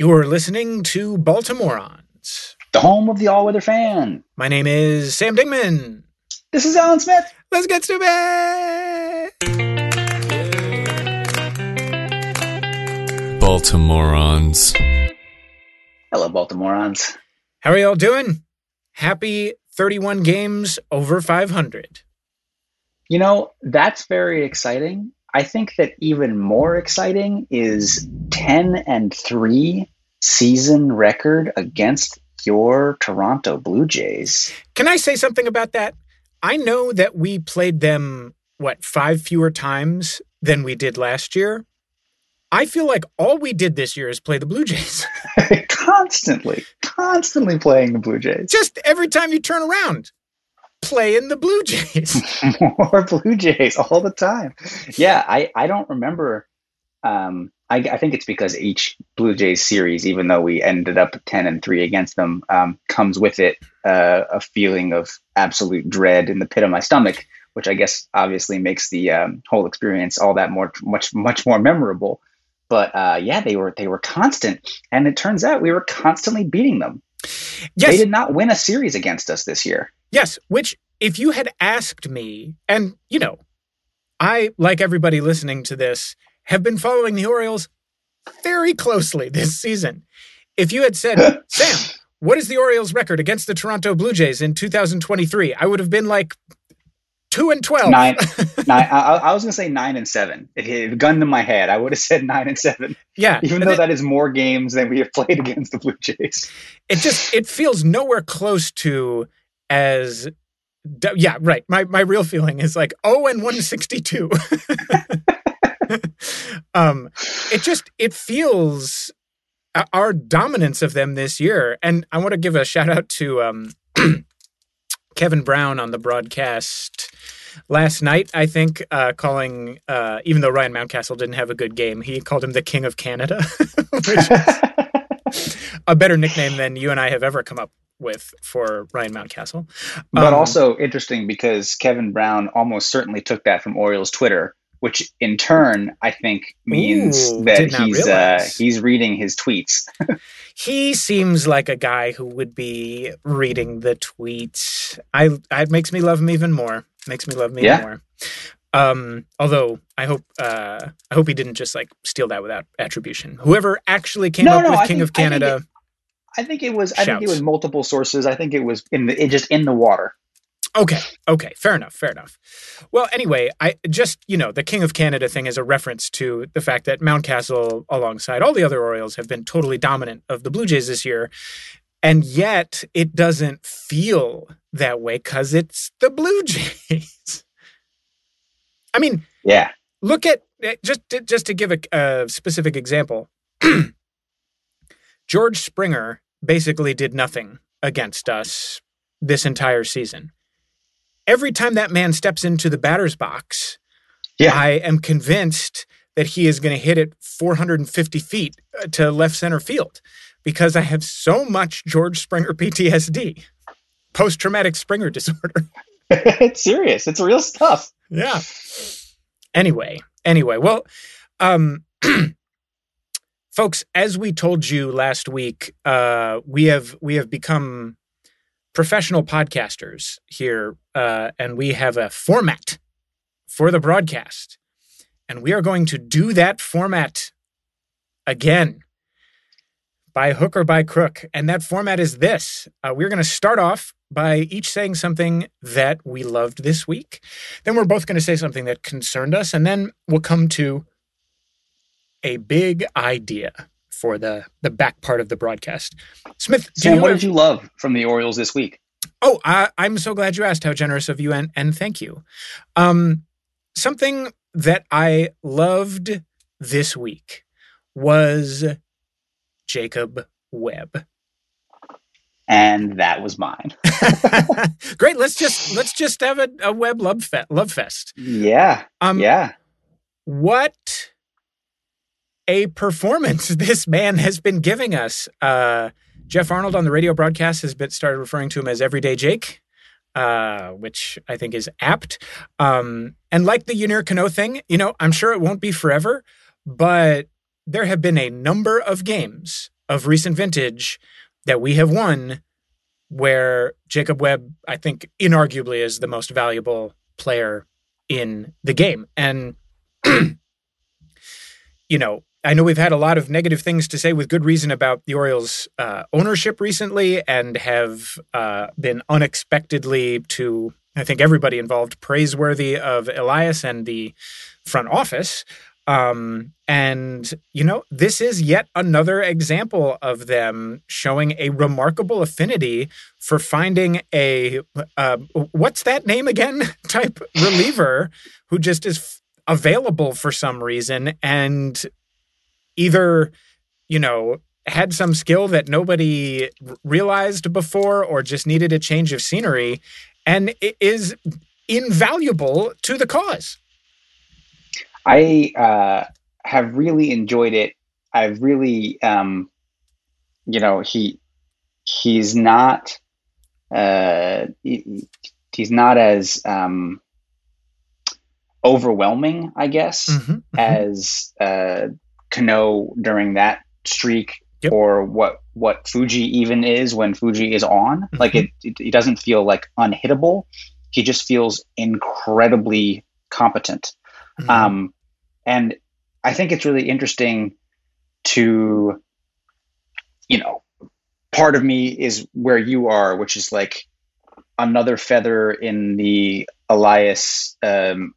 You're listening to Baltimoreans. The home of the all weather fan. My name is Sam Dingman. This is Alan Smith. Let's get stupid. Baltimoreans. Hello, Baltimoreans. How are y'all doing? Happy 31 games over 500. You know, that's very exciting. I think that even more exciting is 10 and 3 season record against your Toronto Blue Jays. Can I say something about that? I know that we played them, what, five fewer times than we did last year. I feel like all we did this year is play the Blue Jays. constantly, constantly playing the Blue Jays. Just every time you turn around, playing the Blue Jays. More Blue Jays all the time. Yeah, I, I don't remember. Um, I, I think it's because each Blue Jays series, even though we ended up 10 and 3 against them, um, comes with it uh, a feeling of absolute dread in the pit of my stomach, which I guess obviously makes the um, whole experience all that more, much, much more memorable. But uh, yeah, they were they were constant, and it turns out we were constantly beating them. Yes. They did not win a series against us this year. Yes, which if you had asked me, and you know, I, like everybody listening to this, have been following the Orioles very closely this season. If you had said, Sam, what is the Orioles record against the Toronto Blue Jays in 2023? I would have been like two and 12. Nine, nine I, I was going to say nine and seven. If it had gun to my head, I would have said nine and seven. Yeah. Even though that is more games than we have played against the Blue Jays. It just, it feels nowhere close to as yeah, right. My my real feeling is like oh and 162. um it just it feels our dominance of them this year and I want to give a shout out to um Kevin Brown on the broadcast last night, I think, uh, calling, uh, even though Ryan Mountcastle didn't have a good game, he called him the King of Canada, which is a better nickname than you and I have ever come up with for Ryan Mountcastle. But Um, also interesting because Kevin Brown almost certainly took that from Orioles Twitter, which in turn I think means Ooh, that he's uh, he's reading his tweets. he seems like a guy who would be reading the tweets. I, it makes me love him even more. Makes me love me Yeah. more. Um, although I hope uh, I hope he didn't just like steal that without attribution. Whoever actually came No, up no, with I King think- of I think Canada, I think it was I think it was multiple sources. I think it was in the it just in the water. Okay. Okay. Fair enough. Fair enough. Well, anyway, I just, you know, the King of Canada thing is a reference to the fact that Mountcastle, alongside all the other Orioles, have been totally dominant of the Blue Jays this year. And yet it doesn't feel that way because it's the Blue Jays. I mean, Yeah. look at eh, just just to give a, a specific example george springer basically did nothing against us this entire season every time that man steps into the batter's box Yeah. i am convinced that he is going to hit it 450 feet uh, to left center field because i have so much george springer ptsd post-traumatic springer disorder it's serious. It's real stuff. yeah. Anyway, anyway, well, um, folks, as we told you last week, uh, we have we have become professional podcasters here, uh, and we have a format for the broadcast, and we are going to do that format again. By hook or by crook. And that format is this. Uh, we're going to start off by each saying something that we loved this week. Then we're both going to say something that concerned us, and then we'll come to a big idea for the the back part of the broadcast. Smith, Sam, you what have- did you love from the Orioles this week? Oh, I, I'm so glad you asked. How generous of you, and and thank you. Um, something that I loved this week was Jacob Webb. And that was mine. Great. Let's just let's just have a, a Webb love fest. Love fest. Yeah. Um, yeah. what a performance this man has been giving us. Uh, Jeff Arnold on the radio broadcast has been started referring to him as Everyday Jake, uh, which I think is apt. Um, and like the Yennier Cano thing, you know, I'm sure it won't be forever, but there have been a number of games of recent vintage that we have won where Jacob Webb, I think, inarguably is the most valuable player in the game. And, you know, I know we've had a lot of negative things to say with good reason about the Orioles' uh, ownership recently and have uh, been unexpectedly to, I think, everybody involved praiseworthy of Elias and the front office. Um, and, you know, this is yet another example of them showing a remarkable affinity for finding a, uh, what's that name again? type reliever who just is available for some reason and either, you know, had some skill that nobody realized before or just needed a change of scenery and is invaluable to the cause. I uh, have really enjoyed it. I've really, um, you know, he he's not uh, he, he's not as um, overwhelming, I guess, mm-hmm, mm-hmm. as uh, Cano during that streak, yep. or what what Fuji even is when Fuji is on. Mm-hmm. Like it, it, it doesn't feel like unhittable. He just feels incredibly competent. Mm-hmm. Um, and I think it's really interesting to, you know, part of me is where you are, which is like another feather in the Elias um,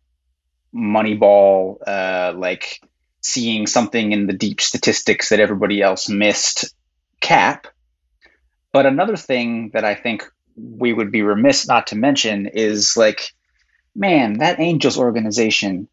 Moneyball, uh, like seeing something in the deep statistics that everybody else missed cap. But another thing that I think we would be remiss not to mention is like, man, that Angels organization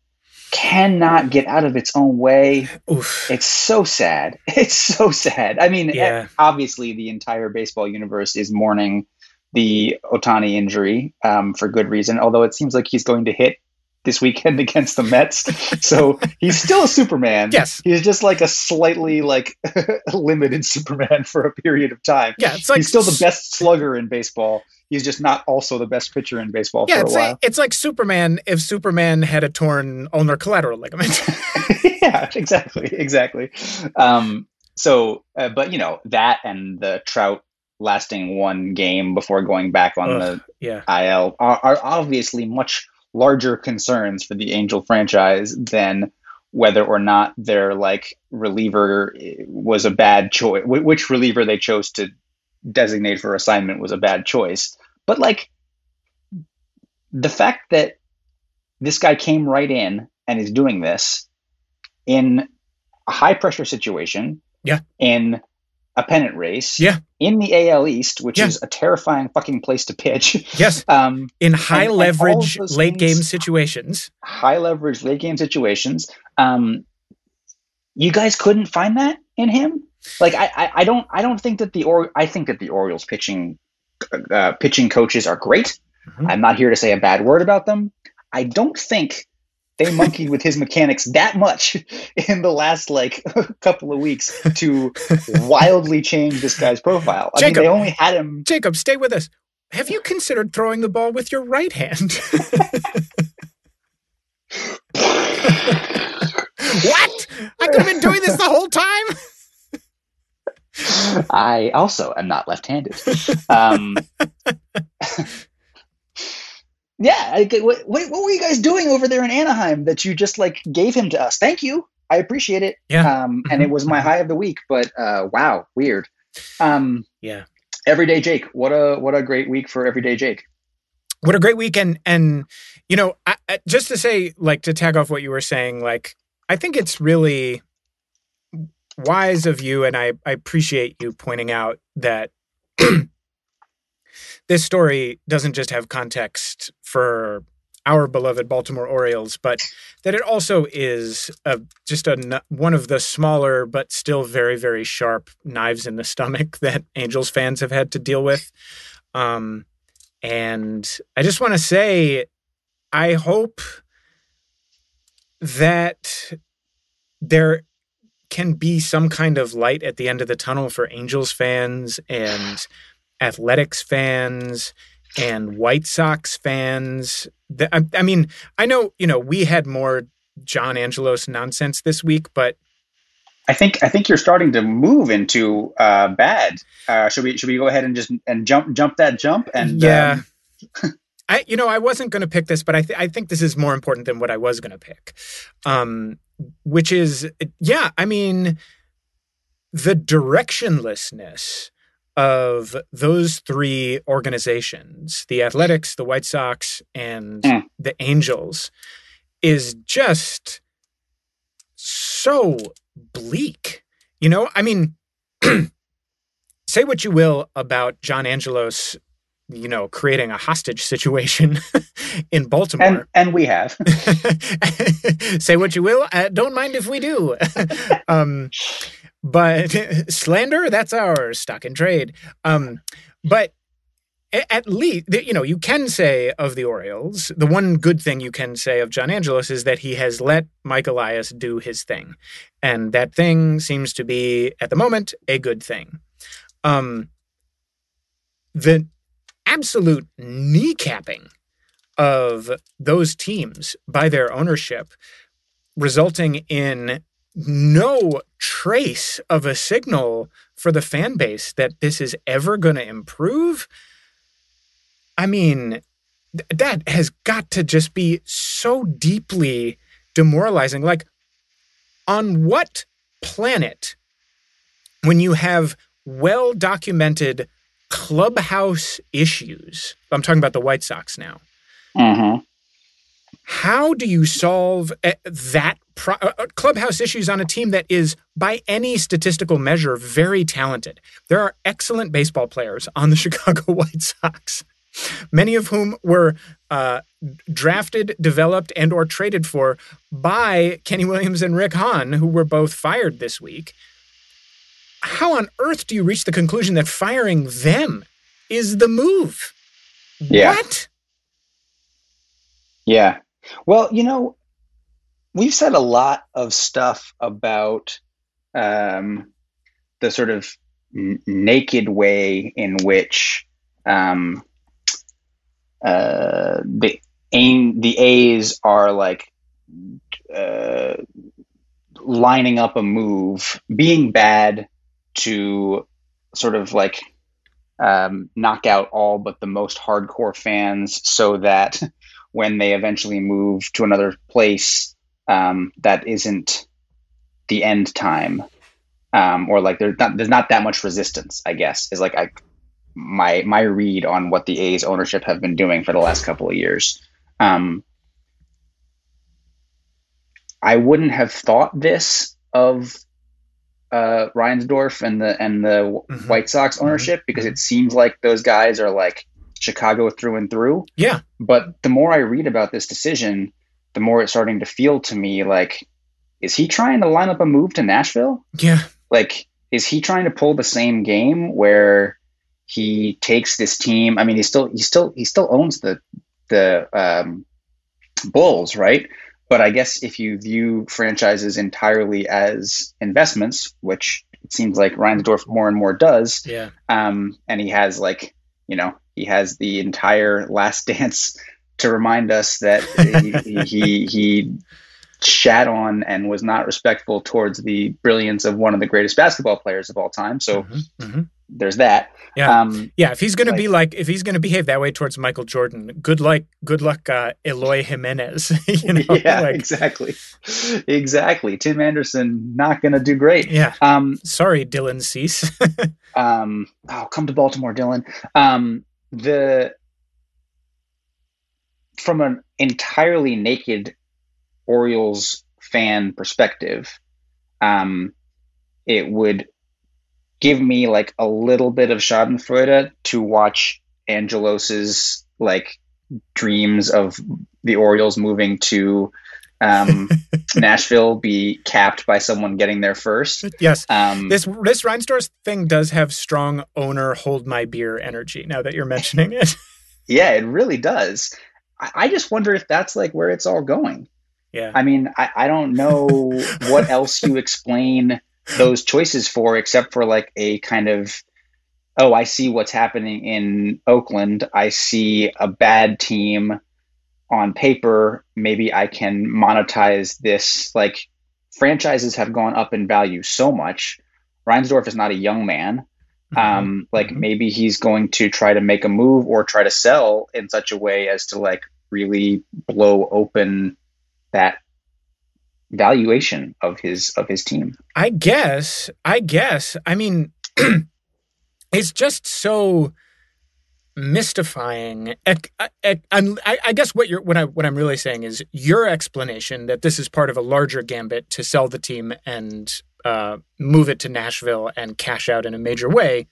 cannot get out of its own way. Oof. It's so sad. It's so sad. I mean, yeah. obviously, the entire baseball universe is mourning the Ohtani injury um, for good reason, although it seems like he's going to hit this weekend against the Mets. so he's still a Superman. Yes. He's just like a slightly like limited Superman for a period of time. Yeah, it's like he's still the best slugger in baseball. He's just not also the best pitcher in baseball yeah, for a while. Like, it's like Superman if Superman had a torn ulnar collateral ligament. yeah, exactly, exactly. Um, so, uh, but you know that and the Trout lasting one game before going back on Ugh, the yeah. IL are, are obviously much larger concerns for the Angel franchise than whether or not their like reliever eh, was a bad choice, which reliever they chose to designate for assignment was a bad choice. But like the fact that this guy came right in and is doing this in a high pressure situation, yeah, in a pennant race, yeah, in the AL East, which yeah. is a terrifying fucking place to pitch. Yes. Um, in high and, leverage and late things, game situations. High leverage late game situations. Um, you guys couldn't find that in him. Like I, I, I don't, I don't think that the or I think that the Orioles pitching, uh, pitching coaches are great. Mm-hmm. I'm not here to say a bad word about them. I don't think they monkeyed with his mechanics that much in the last like couple of weeks to wildly change this guy's profile. I Jacob, mean, they only had him. Jacob, stay with us. Have you considered throwing the ball with your right hand? what? I could have been doing this the whole time. I also am not left-handed. Um, yeah, I, what, what, what were you guys doing over there in Anaheim that you just like gave him to us? Thank you. I appreciate it. Yeah. Um, and it mm-hmm. was my high of the week, but uh, wow, weird. Um, yeah. Everyday Jake, what a what a great week for Everyday Jake. What a great week, and and you know, I, I, just to say, like to tag off what you were saying, like I think it's really wise of you, and I I appreciate you pointing out that this story doesn't just have context for our beloved Baltimore Orioles, but that it also is a, just a one of the smaller but still very very sharp knives in the stomach that Angels fans have had to deal with. Um, and I just want to say, I hope that there can be some kind of light at the end of the tunnel for Angels fans and Athletics fans and White Sox fans. I, I mean, I know, you know, we had more John Angelos nonsense this week, but I think I think you're starting to move into uh, bad. Uh, should we should we go ahead and just and jump jump that jump and yeah. Um... I you know I wasn't going to pick this, but I th- I think this is more important than what I was going to pick, um, which is yeah. I mean, the directionlessness of those three organizations, the Athletics, the White Sox, and mm. the Angels, is just so bleak. You know, I mean, say what you will about John Angelos, you know, creating a hostage situation in Baltimore. And, and we have. say what you will. Uh, don't mind if we do. um, but slander, that's our stock in trade. Um, but at least you know you can say of the Orioles the one good thing you can say of John Angelos is that he has let Mike Elias do his thing, and that thing seems to be at the moment a good thing. Um, the absolute kneecapping of those teams by their ownership, resulting in no trace of a signal for the fan base that this is ever going to improve I mean, th- that has got to just be so deeply demoralizing. Like, on what planet, when you have well documented clubhouse issues, I'm talking about the White Sox now. Mm-hmm. How do you solve eh, that pro- uh, uh, clubhouse issues on a team that is, by any statistical measure, very talented? There are excellent baseball players on the Chicago White Sox many of whom were uh, drafted, developed, and or traded for by Kenny Williams and Rick Hahn, who were both fired this week. How on earth do you reach the conclusion that firing them is the move? Yeah. What? Yeah. Well, you know, we've said a lot of stuff about um, the sort of n- naked way in which um, uh, the aim the A's are like uh, lining up a move, being bad to sort of like um, knock out all but the most hardcore fans, so that when they eventually move to another place, um, that isn't the end time. Um, or like there's not there's not that much resistance, I guess, is like I my my read on what the A's ownership have been doing for the last couple of years. Um, I wouldn't have thought this of uh, Reinsdorf and the and the mm-hmm. White Sox mm-hmm. ownership mm-hmm. because it seems like those guys are like Chicago through and through. Yeah. But the more I read about this decision, the more it's starting to feel to me like, is he trying to line up a move to Nashville? Yeah. Like, is he trying to pull the same game where he takes this team. I mean, he still he still he still owns the the um, Bulls, right? But I guess if you view franchises entirely as investments, which it seems like Reinsdorf more and more does, yeah. Um, and he has like you know he has the entire Last Dance to remind us that he, he he shat on and was not respectful towards the brilliance of one of the greatest basketball players of all time. So. Mm-hmm, mm-hmm there's that. Yeah, um, yeah. If he's gonna be like, if he's gonna behave that way towards Michael Jordan, good luck, good luck, uh, Eloy Jimenez. you know, yeah, like, exactly, exactly. Tim Anderson not gonna do great. Yeah. Um, sorry, Dylan Cease. um, oh, come to Baltimore, Dylan. Um, the from an entirely naked Orioles fan perspective, um, it would give me like a little bit of Schadenfreude to watch Angelos's like dreams of the Orioles moving to um, Nashville be capped by someone getting there first. Yes. Um, this this Reinsdorf thing does have strong owner hold my beer energy. Now that you're mentioning it. yeah, it really does. I, I just wonder if that's like where it's all going. Yeah. I mean, I, I don't know what else you explain those choices for, except for like a kind of, oh, I see what's happening in Oakland. I see a bad team on paper. Maybe I can monetize this like franchises have gone up in value so much. Reinsdorf is not a young man. Mm-hmm. Um, like mm-hmm. maybe he's going to try to make a move or try to sell in such a way as to like really blow open that valuation of his of his team. I guess. I guess. I mean, it's just so mystifying. I, I, guess what you're what I what I'm really saying is your explanation that this is part of a larger gambit to sell the team and uh, move it to Nashville and cash out in a major way.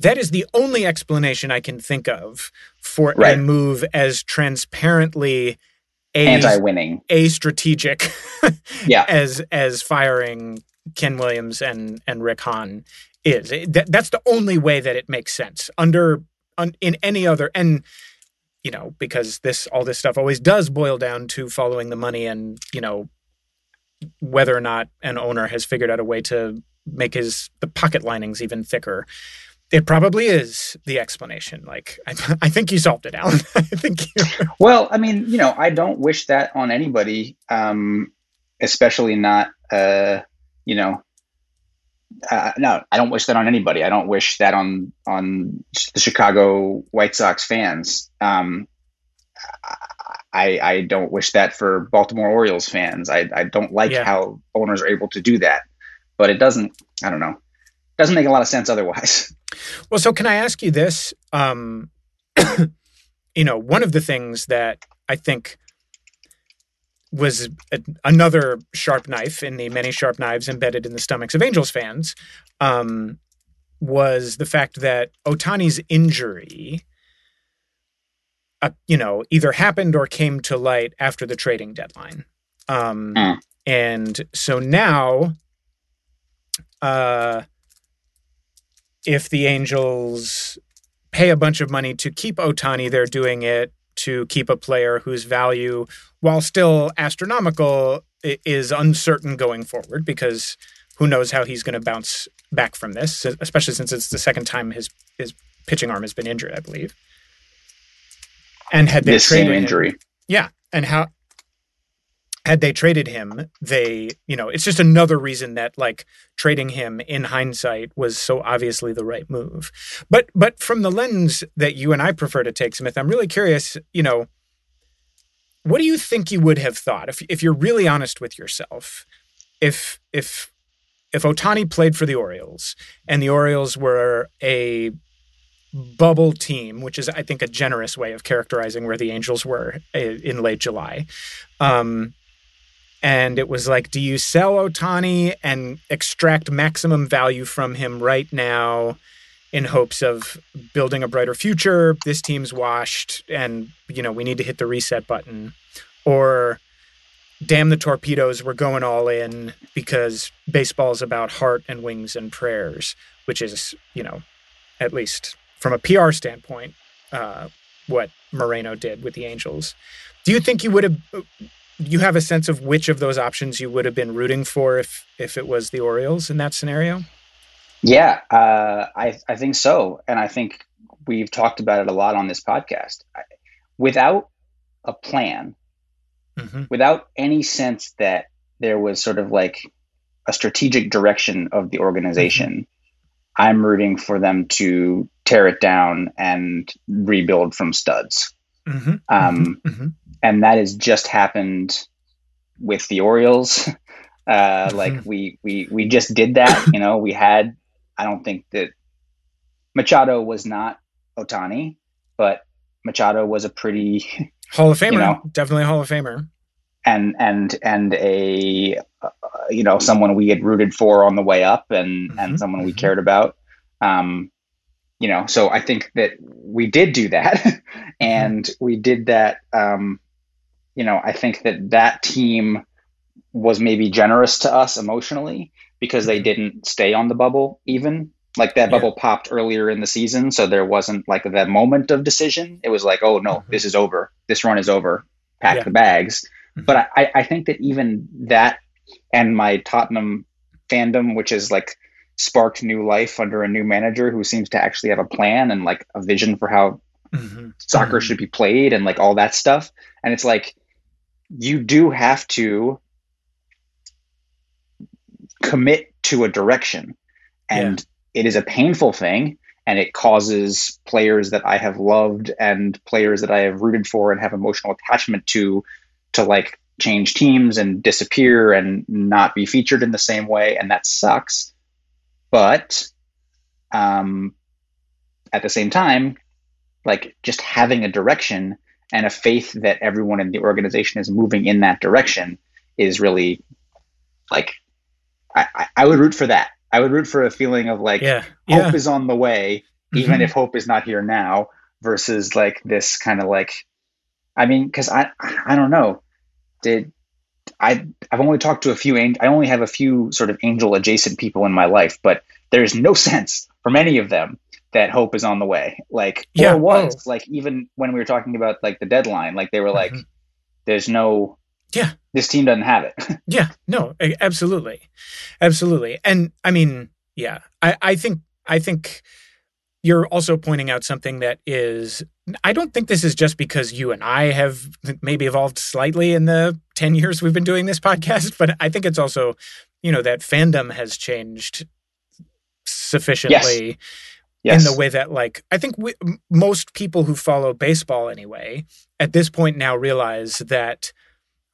That is the only explanation I can think of for right. a move as transparently a, anti-winning, a strategic, yeah, as as firing Ken Williams and and Rick Hahn is. That, that's the only way that it makes sense under un, in any other and you know because this all this stuff always does boil down to following the money and you know whether or not an owner has figured out a way to make his the pocket linings even thicker it probably is the explanation. Like, I, I think you solved it, Alan. I think you. Well, I mean, you know, I don't wish that on anybody, um, especially not, uh, you know, uh, no, I don't wish that on anybody. I don't wish that on on the Chicago White Sox fans. Um, I, I don't wish that for Baltimore Orioles fans. I, I don't like yeah. how owners are able to do that, but it doesn't. I don't know. Doesn't make a lot of sense otherwise. Well, so can I ask you this? Um, you know, one of the things that I think was a, another sharp knife in the many sharp knives embedded in the stomachs of Angels fans um, was the fact that Ohtani's injury, uh, you know, either happened or came to light after the trading deadline. Um, mm. And so now, uh, if the Angels pay a bunch of money to keep Ohtani, they're doing it to keep a player whose value, while still astronomical, is uncertain going forward because who knows how he's going to bounce back from this, especially since it's the second time his his pitching arm has been injured, I believe. And had they this same injury, him, yeah, and how had they traded him, they, you know, it's just another reason that like trading him in hindsight was so obviously the right move. But but from the lens that you and I prefer to take, Smith, I'm really curious, you know, what do you think you would have thought if if you're really honest with yourself, if if if Ohtani played for the Orioles and the Orioles were a bubble team, which is I think a generous way of characterizing where the Angels were in late July. Um, and it was like, do you sell Ohtani and extract maximum value from him right now in hopes of building a brighter future? This team's washed and, you know, we need to hit the reset button. Or damn the torpedoes, we're going all in because baseball is about heart and wings and prayers, which is, you know, at least from a PR standpoint, uh, what Moreno did with the Angels. Do you think you would have you have a sense of which of those options you would have been rooting for if if it was the Orioles in that scenario? Yeah, uh, I I think so, and I think we've talked about it a lot on this podcast. Without a plan, mm-hmm. without any sense that there was sort of like a strategic direction of the organization, mm-hmm. I'm rooting for them to tear it down and rebuild from studs. Mm-hmm. Um, mm-hmm. mm-hmm and that has just happened with the Orioles. Uh, mm-hmm. like we we we just did that. You know, we had. I don't think that Machado was not Ohtani, but Machado was a pretty Hall of Famer. You know, definitely a Hall of Famer. And and and a uh, you know someone we had rooted for on the way up, and mm-hmm. and someone we mm-hmm. cared about. Um, you know, so I think that we did do that, mm-hmm. and we did that. Um, you know, I think that that team was maybe generous to us emotionally because they mm-hmm. didn't stay on the bubble even like that bubble yeah. popped earlier in the season so there wasn't like that moment of decision it was like oh no mm-hmm. this is over this run is over pack yeah. the bags mm-hmm. but I, I think that even that and my tottenham fandom which is like sparked new life under a new manager who seems to actually have a plan and like a vision for how mm-hmm. soccer mm-hmm. should be played and like all that stuff and it's like you do have to commit to a direction. And yeah. it is a painful thing and it causes players that I have loved and players that I have rooted for and have emotional attachment to to like change teams and disappear and not be featured in the same way and that sucks. But um at the same time, like just having a direction and a faith that everyone in the organization is moving in that direction is really like I, I would root for that. I would root for a feeling of like yeah. hope yeah. is on the way, even mm-hmm. if hope is not here now, versus like this kind of like I mean, because I I don't know. Did I I've only talked to a few I only have a few sort of angel adjacent people in my life, but there's no sense from any of them that hope is on the way. Like yeah, or was oh. like even when we were talking about like the deadline, like they were like, mm-hmm. "There's no yeah, this team doesn't have it." yeah, no, absolutely, absolutely, and I mean, yeah, I I think I think you're also pointing out something that is I don't think this is just because you and I have maybe evolved slightly in the 10 years we've been doing this podcast, but I think it's also, you know, that fandom has changed sufficiently yes yes. in the way that like i think we, most people who follow baseball anyway at this point now realize that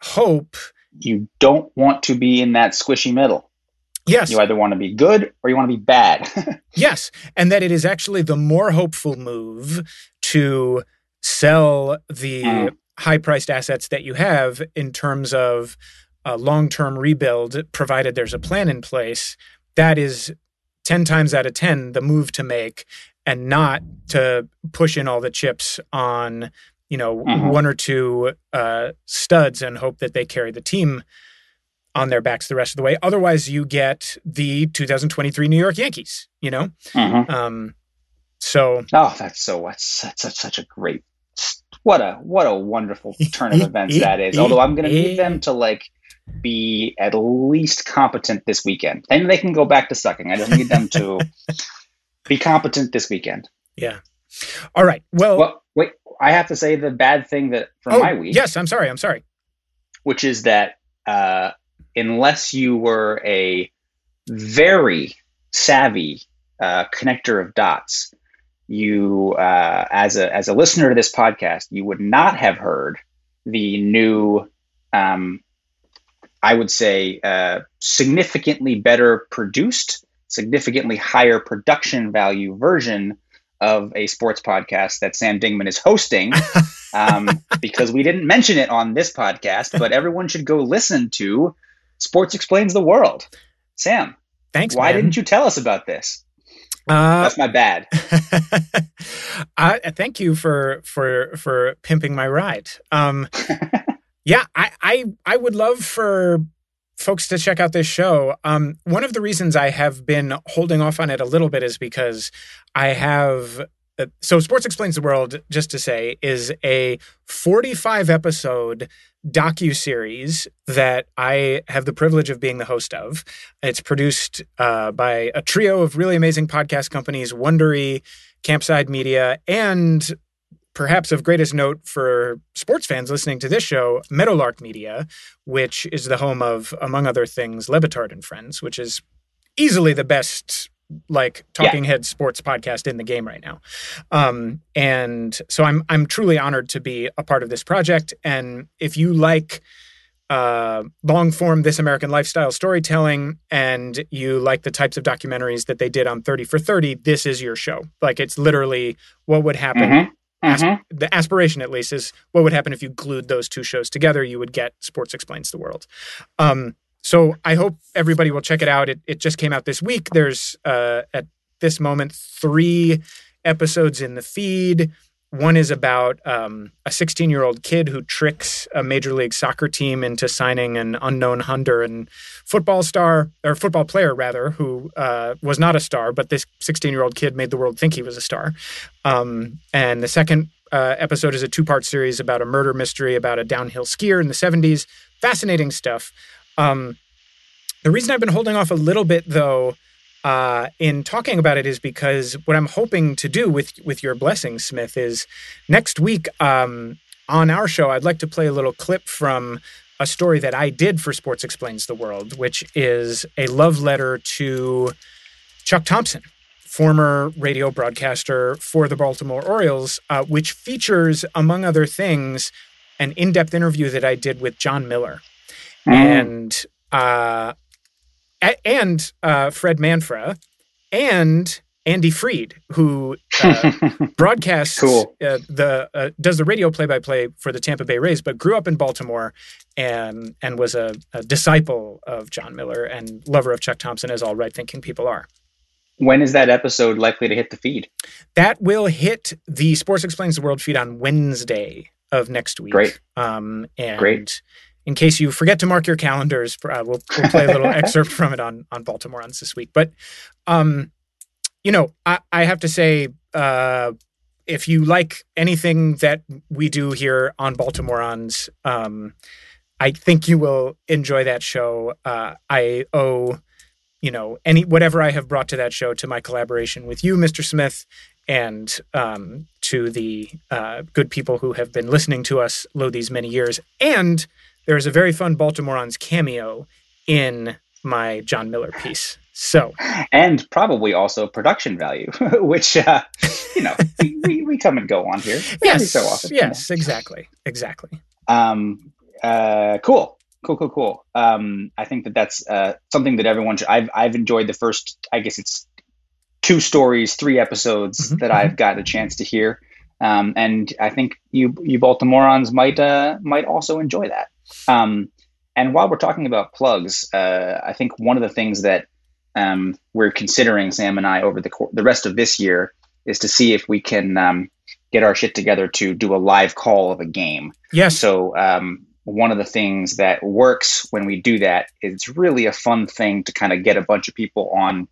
hope you don't want to be in that squishy middle yes you either want to be good or you want to be bad yes and that it is actually the more hopeful move to sell the mm. high priced assets that you have in terms of a long-term rebuild provided there's a plan in place that is 10 times out of 10 the move to make and not to push in all the chips on you know mm-hmm. one or two uh, studs and hope that they carry the team on their backs the rest of the way otherwise you get the 2023 new york yankees you know mm-hmm. um, so oh that's so that's, that's such a great what a what a wonderful turn of events that is although i'm going to need them to like be at least competent this weekend. And they can go back to sucking. I just need them to be competent this weekend. Yeah. All right. Well, well, wait. I have to say the bad thing that from oh, my week. Yes, I'm sorry. I'm sorry. Which is that uh, unless you were a very savvy uh, connector of dots, you uh, as a as a listener to this podcast, you would not have heard the new um, I would say, uh, significantly better produced, significantly higher production value version of a sports podcast that Sam Dingman is hosting, um, because we didn't mention it on this podcast, but everyone should go listen to Sports Explains the World. Sam, thanks. Why man. didn't you tell us about this? Uh, That's my bad. uh, thank you for for for pimping my ride. Um, yeah, I, I I would love for folks to check out this show. Um, one of the reasons I have been holding off on it a little bit is because I have. Uh, so, Sports Explains the World, just to say, is a 45 episode docu series that I have the privilege of being the host of. It's produced uh, by a trio of really amazing podcast companies: Wondery, Campside Media, and perhaps of greatest note for sports fans listening to this show, Meadowlark Media, which is the home of, among other things, Le Batard and Friends, which is easily the best like talking yeah. head sports podcast in the game right now. Um, and so I'm I'm truly honored to be a part of this project. And if you like uh, long form This American Lifestyle storytelling and you like the types of documentaries that they did on 30 for 30, this is your show. Like it's literally what would happen mm-hmm. Mm-hmm. the aspiration, at least, is what would happen if you glued those two shows together. You would get Sports Explains the World. Um, so I hope everybody will check it out. It, it just came out this week. There's uh, at this moment three episodes in the feed. One is about um, a 16 year old kid who tricks a Major League Soccer team into signing an unknown Honduran football star, or football player rather, who uh, was not a star, but this 16 year old kid made the world think he was a star. Um, and the second uh, episode is a two part series about a murder mystery about a downhill skier in the 70s. Fascinating stuff. Um, the reason I've been holding off a little bit, though, uh, in talking about it is because what I'm hoping to do with with your blessing, Smith, is next week um, on our show. I'd like to play a little clip from a story that I did for Sports Explains the World, which is a love letter to Chuck Thompson, former radio broadcaster for the Baltimore Orioles, uh, which features, among other things, an in depth interview that I did with Jon Miller. Mm. And uh, and uh, Fred Manfra and Andy Freed, who uh, broadcasts cool. uh, the uh, does the radio play by play for the Tampa Bay Rays, but grew up in Baltimore and and was a, a disciple of Jon Miller and lover of Chuck Thompson, as all right thinking people are. When is that episode likely to hit the feed? That will hit the Sports Explains the World feed on Wednesday of next week. Great. Um, and Great in case you forget to mark your calendars, uh, we'll, we'll, play a little excerpt from it on on Baltimoreans this week. But, um, you know, I, I have to say, uh, if you like anything that we do here on Baltimoreans, um, I think you will enjoy that show. Uh, I owe, you know, any whatever I have brought to that show to my collaboration with you, Mr. Smith, and um, to the uh, good people who have been listening to us lo these many years, and there is a very fun Baltimoreans cameo in my Jon Miller piece. So, and probably also production value, which uh, you know we, we, come and go on here. Yes, so often. Yes, exactly, exactly. Um, uh, cool, cool, cool, cool. Um, I think that that's uh, something that everyone should. I've I've enjoyed the first. I guess it's two stories, three episodes mm-hmm, that mm-hmm. I've got a chance to hear. Um, and I think you you Baltimoreans might uh, might also enjoy that. Um, and while we're talking about plugs, uh, I think one of the things that um, we're considering, Sam and I, over the the rest of this year, is to see if we can um, get our shit together to do a live call of a game. Yes. So um, one of the things that works when we do that is it's really a fun thing to kind of get a bunch of people on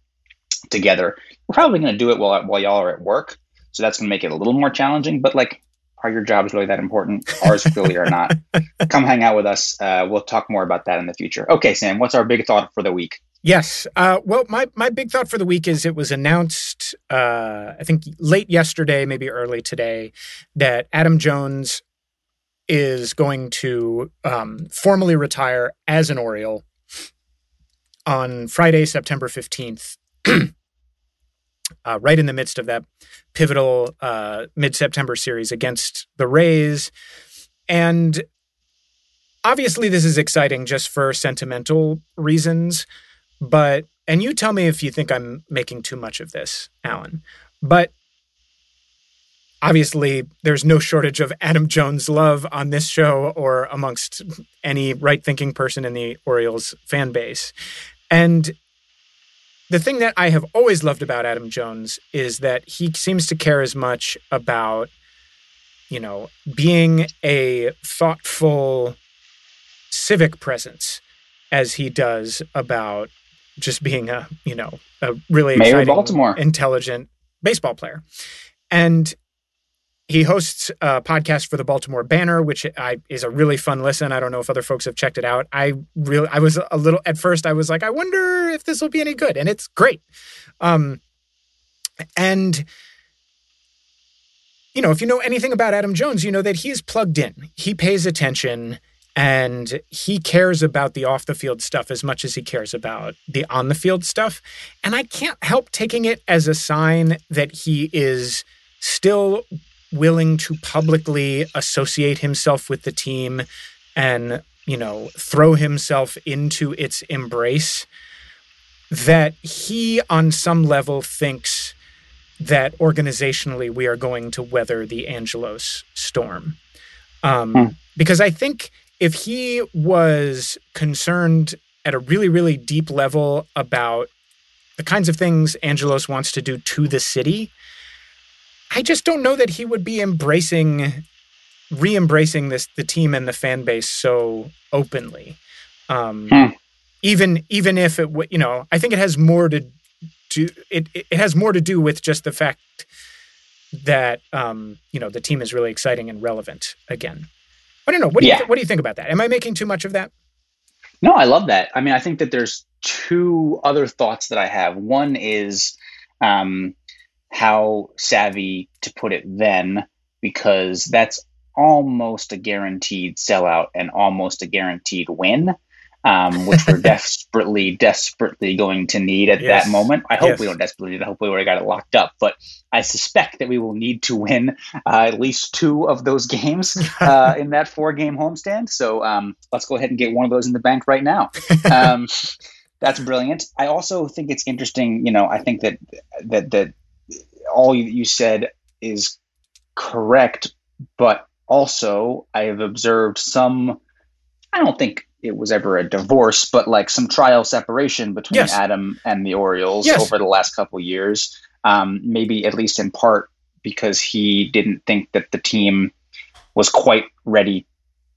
together. We're probably going to do it while while y'all are at work, so that's going to make it a little more challenging. But like are your jobs really that important? Ours clearly are not. Come hang out with us. Uh, we'll talk more about that in the future. Okay, Sam, what's our big thought for the week? Yes. Uh, well, my, my big thought for the week is it was announced, uh, I think late yesterday, maybe early today, that Adam Jones is going to um, formally retire as an Oriole on Friday, September 15th. uh, right in the midst of that pivotal uh, mid September series against the Rays. And obviously, this is exciting just for sentimental reasons. But, and you tell me if you think I'm making too much of this, Alan. But obviously, there's no shortage of Adam Jones love on this show or amongst any right thinking person in the Orioles fan base. And the thing that I have always loved about Adam Jones is that he seems to care as much about, you know, being a thoughtful civic presence as he does about just being a, you know, a really Mayor exciting, Baltimore. intelligent baseball player. And he hosts a podcast for the Baltimore Banner, which I, is a really fun listen. I don't know if other folks have checked it out. I really, I was a little at first. I was like, I wonder if this will be any good, and it's great. Um, and you know, if you know anything about Adam Jones, you know that he's plugged in. He pays attention and he cares about the off the field stuff as much as he cares about the on the field stuff. And I can't help taking it as a sign that he is still willing to publicly associate himself with the team and, you know, throw himself into its embrace, that he, on some level, thinks that organizationally we are going to weather the Angelos storm. Um, hmm. Because I think if he was concerned at a really, really deep level about the kinds of things Angelos wants to do to the city, I just don't know that he would be embracing, re-embracing this the team and the fan base so openly. Um, hmm. Even even if it, would, you know, I think it has more to do. It it has more to do with just the fact that um, you know the team is really exciting and relevant again. I don't know. What do yeah. you what do you think about that? Am I making too much of that? No, I love that. I mean, I think that there's two other thoughts that I have. One is um, how savvy to put it then, because that's almost a guaranteed sellout and almost a guaranteed win um, which we're desperately, desperately going to need at yes. that moment. I hope yes. we don't desperately need it. Hopefully, we already got it locked up. But I suspect that we will need to win uh, at least two of those games uh, in that four-game homestand. So um, let's go ahead and get one of those in the bank right now. Um, that's brilliant. I also think it's interesting. You know, I think that that that all you said is correct, but also I have observed some. I don't think it was ever a divorce, but like some trial separation between yes. Adam and the Orioles yes. over the last couple years. Um, maybe at least in part because he didn't think that the team was quite ready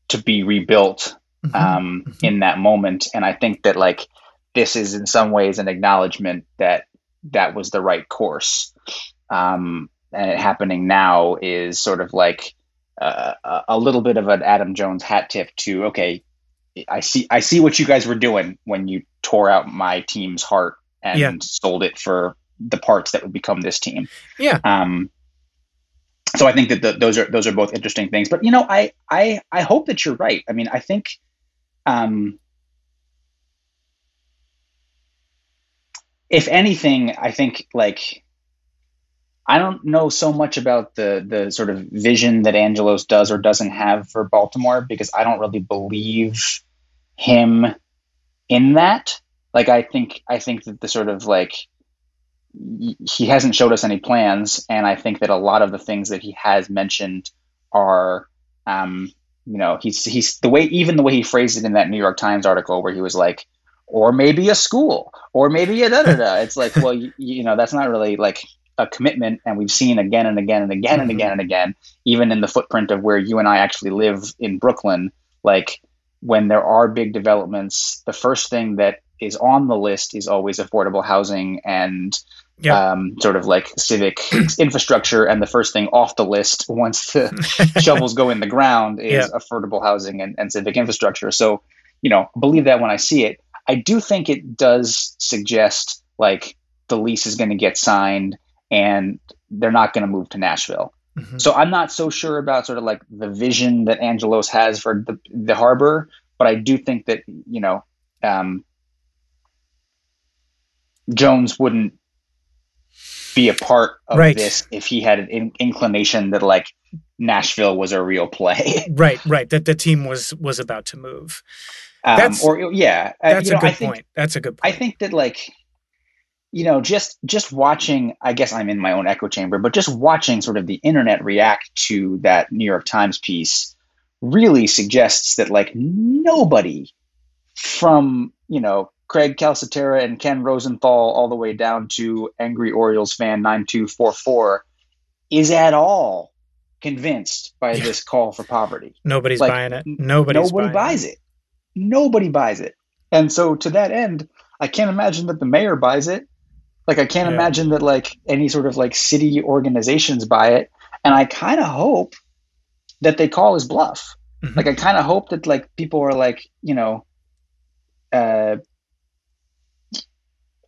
to be rebuilt mm-hmm. Um, mm-hmm. in that moment. And I think that like this is in some ways an acknowledgement that that was the right course. Um, and it happening now is sort of like uh, a little bit of an Adam Jones hat tip to okay, I see I see what you guys were doing when you tore out my team's heart and yeah. sold it for the parts that would become this team. Yeah. Um. So I think that the, those are those are both interesting things. But you know, I I I hope that you're right. I mean, I think. Um, if anything, I think like I don't know so much about the the sort of vision that Angelos does or doesn't have for Baltimore because I don't really believe him in that. Like I think I think that the sort of like he hasn't showed us any plans, and I think that a lot of the things that he has mentioned are, um, you know, he's he's the way even the way he phrased it in that New York Times article where he was like, or maybe a school, or maybe a da da da. It's like, well, you, you know, that's not really like a commitment and we've seen again and again and again mm-hmm. and again and again even in the footprint of where you and I actually live in Brooklyn like when there are big developments the first thing that is on the list is always affordable housing and yep. um, sort of like civic infrastructure and the first thing off the list once the shovels go in the ground is yep. affordable housing and, and civic infrastructure so you know believe that when I see it I do think it does suggest like the lease is going to get signed and they're not going to move to Nashville. Mm-hmm. So I'm not so sure about sort of like the vision that Angelos has for the, the harbor, but I do think that, you know, um, Jones wouldn't be a part of right. this if he had an in- inclination that like Nashville was a real play. right, right. That the team was was about to move. Um, that's, or yeah, uh, that's uh, a know, good think, point. That's a good point. I think that like you know, just just watching, I guess I'm in my own echo chamber, but just watching sort of the internet react to that New York Times piece really suggests that like nobody from, you know, Craig Calcaterra and Ken Rosenthal all the way down to Angry Orioles fan 9244 is at all convinced by yeah. this call for poverty. Nobody's like, buying it. Nobody's nobody buys it. it. Nobody buys it. And so to that end, I can't imagine that the mayor buys it. Like I can't yeah. imagine that like any sort of like city organizations buy it. And I kind of hope that they call his bluff. Mm-hmm. Like I kind of hope that like people are like, you know, uh,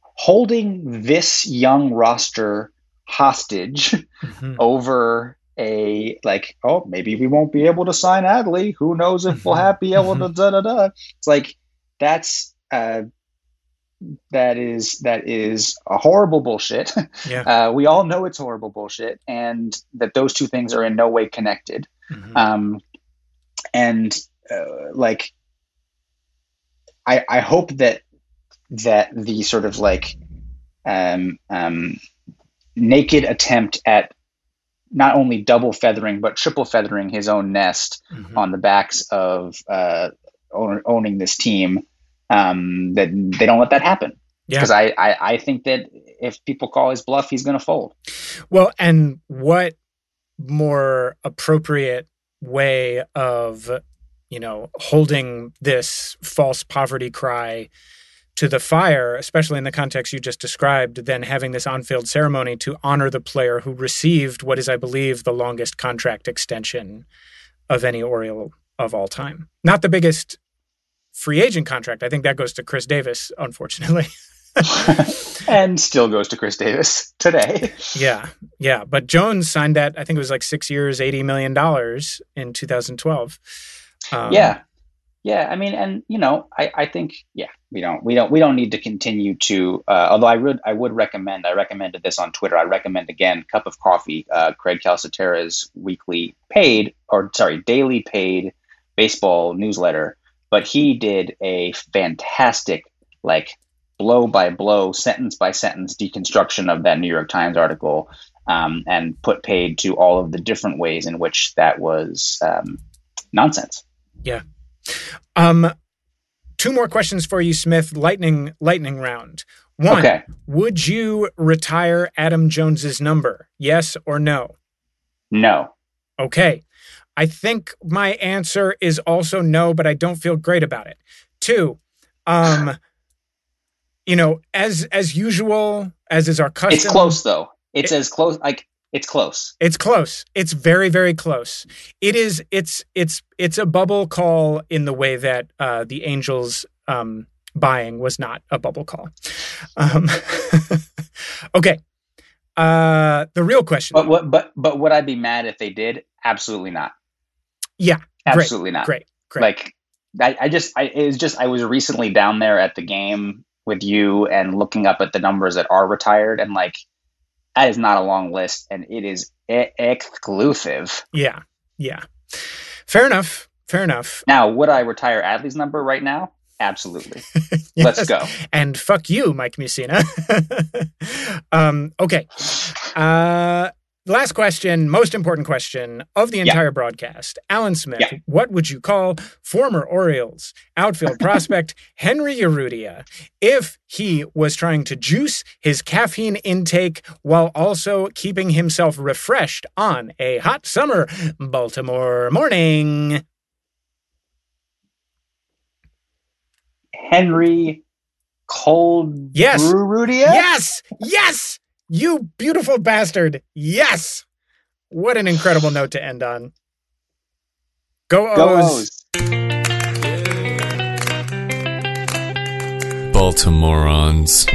holding this young roster hostage mm-hmm. over a like oh maybe we won't be able to sign Adley who knows if we'll mm-hmm. have be able to da da da it's like that's uh that is that is a horrible bullshit. Yeah. Uh, we all know it's horrible bullshit, and that those two things are in no way connected. Mm-hmm. Um, and uh, like, I I hope that that the sort of like um, um, naked attempt at not only double feathering but triple feathering his own nest mm-hmm. on the backs of uh, own, owning this team um, that they don't let that happen. Because yeah. I, I, I think that if people call his bluff, he's going to fold. Well, and what more appropriate way of, you know, holding this false poverty cry to the fire, especially in the context you just described, than having this on field ceremony to honor the player who received what is, I believe, the longest contract extension of any Oriole of all time. Not the biggest free agent contract. I think that goes to Chris Davis, unfortunately. and still goes to Chris Davis today. yeah, yeah. But Jones signed that. I think it was like six years, eighty million dollars in 2012. Um, yeah, yeah. I mean, and you know, I, I think yeah, we don't we don't we don't need to continue to. Uh, although I would I would recommend I recommended this on Twitter. I recommend again, cup of coffee. Uh, Craig Calcaterra's weekly paid or sorry daily paid baseball newsletter, but he did a fantastic like blow by blow, sentence by sentence deconstruction of that New York Times article um, and put paid to all of the different ways in which that was um, nonsense. Yeah. Um, two more questions for you, Smith. Lightning lightning round. One, okay. would you retire Adam Jones's number? Yes or no? No. Okay. I think my answer is also no, but I don't feel great about it. Two, um, you know, as as usual, as is our custom. It's close though. It's it, as close like it's close. It's close. It's very very close. It is it's it's it's a bubble call in the way that uh the Angels um buying was not a bubble call. Um Okay. Uh the real question. But what but but would I be mad if they did? Absolutely not. Yeah. Absolutely great, not. Great. Great. Like I, I just I it was just I was recently down there at the game with you and looking up at the numbers that are retired and like that is not a long list and it is e- exclusive. Yeah. Yeah. Fair enough. Fair enough. Now, would I retire Adley's number right now? Absolutely. yes. Let's go. And fuck you, Mike Mussina. um, okay. Uh, Last question, most important question of the entire yeah. broadcast. Alan Smith, yeah. what would you call former Orioles outfield prospect Henry Urrutia if he was trying to juice his caffeine intake while also keeping himself refreshed on a hot summer Baltimore morning? Henry Cold yes. Urrutia? Yes. Yes. You beautiful bastard. Yes. What an incredible note to end on. Go O's. Go O's. Baltimoreans.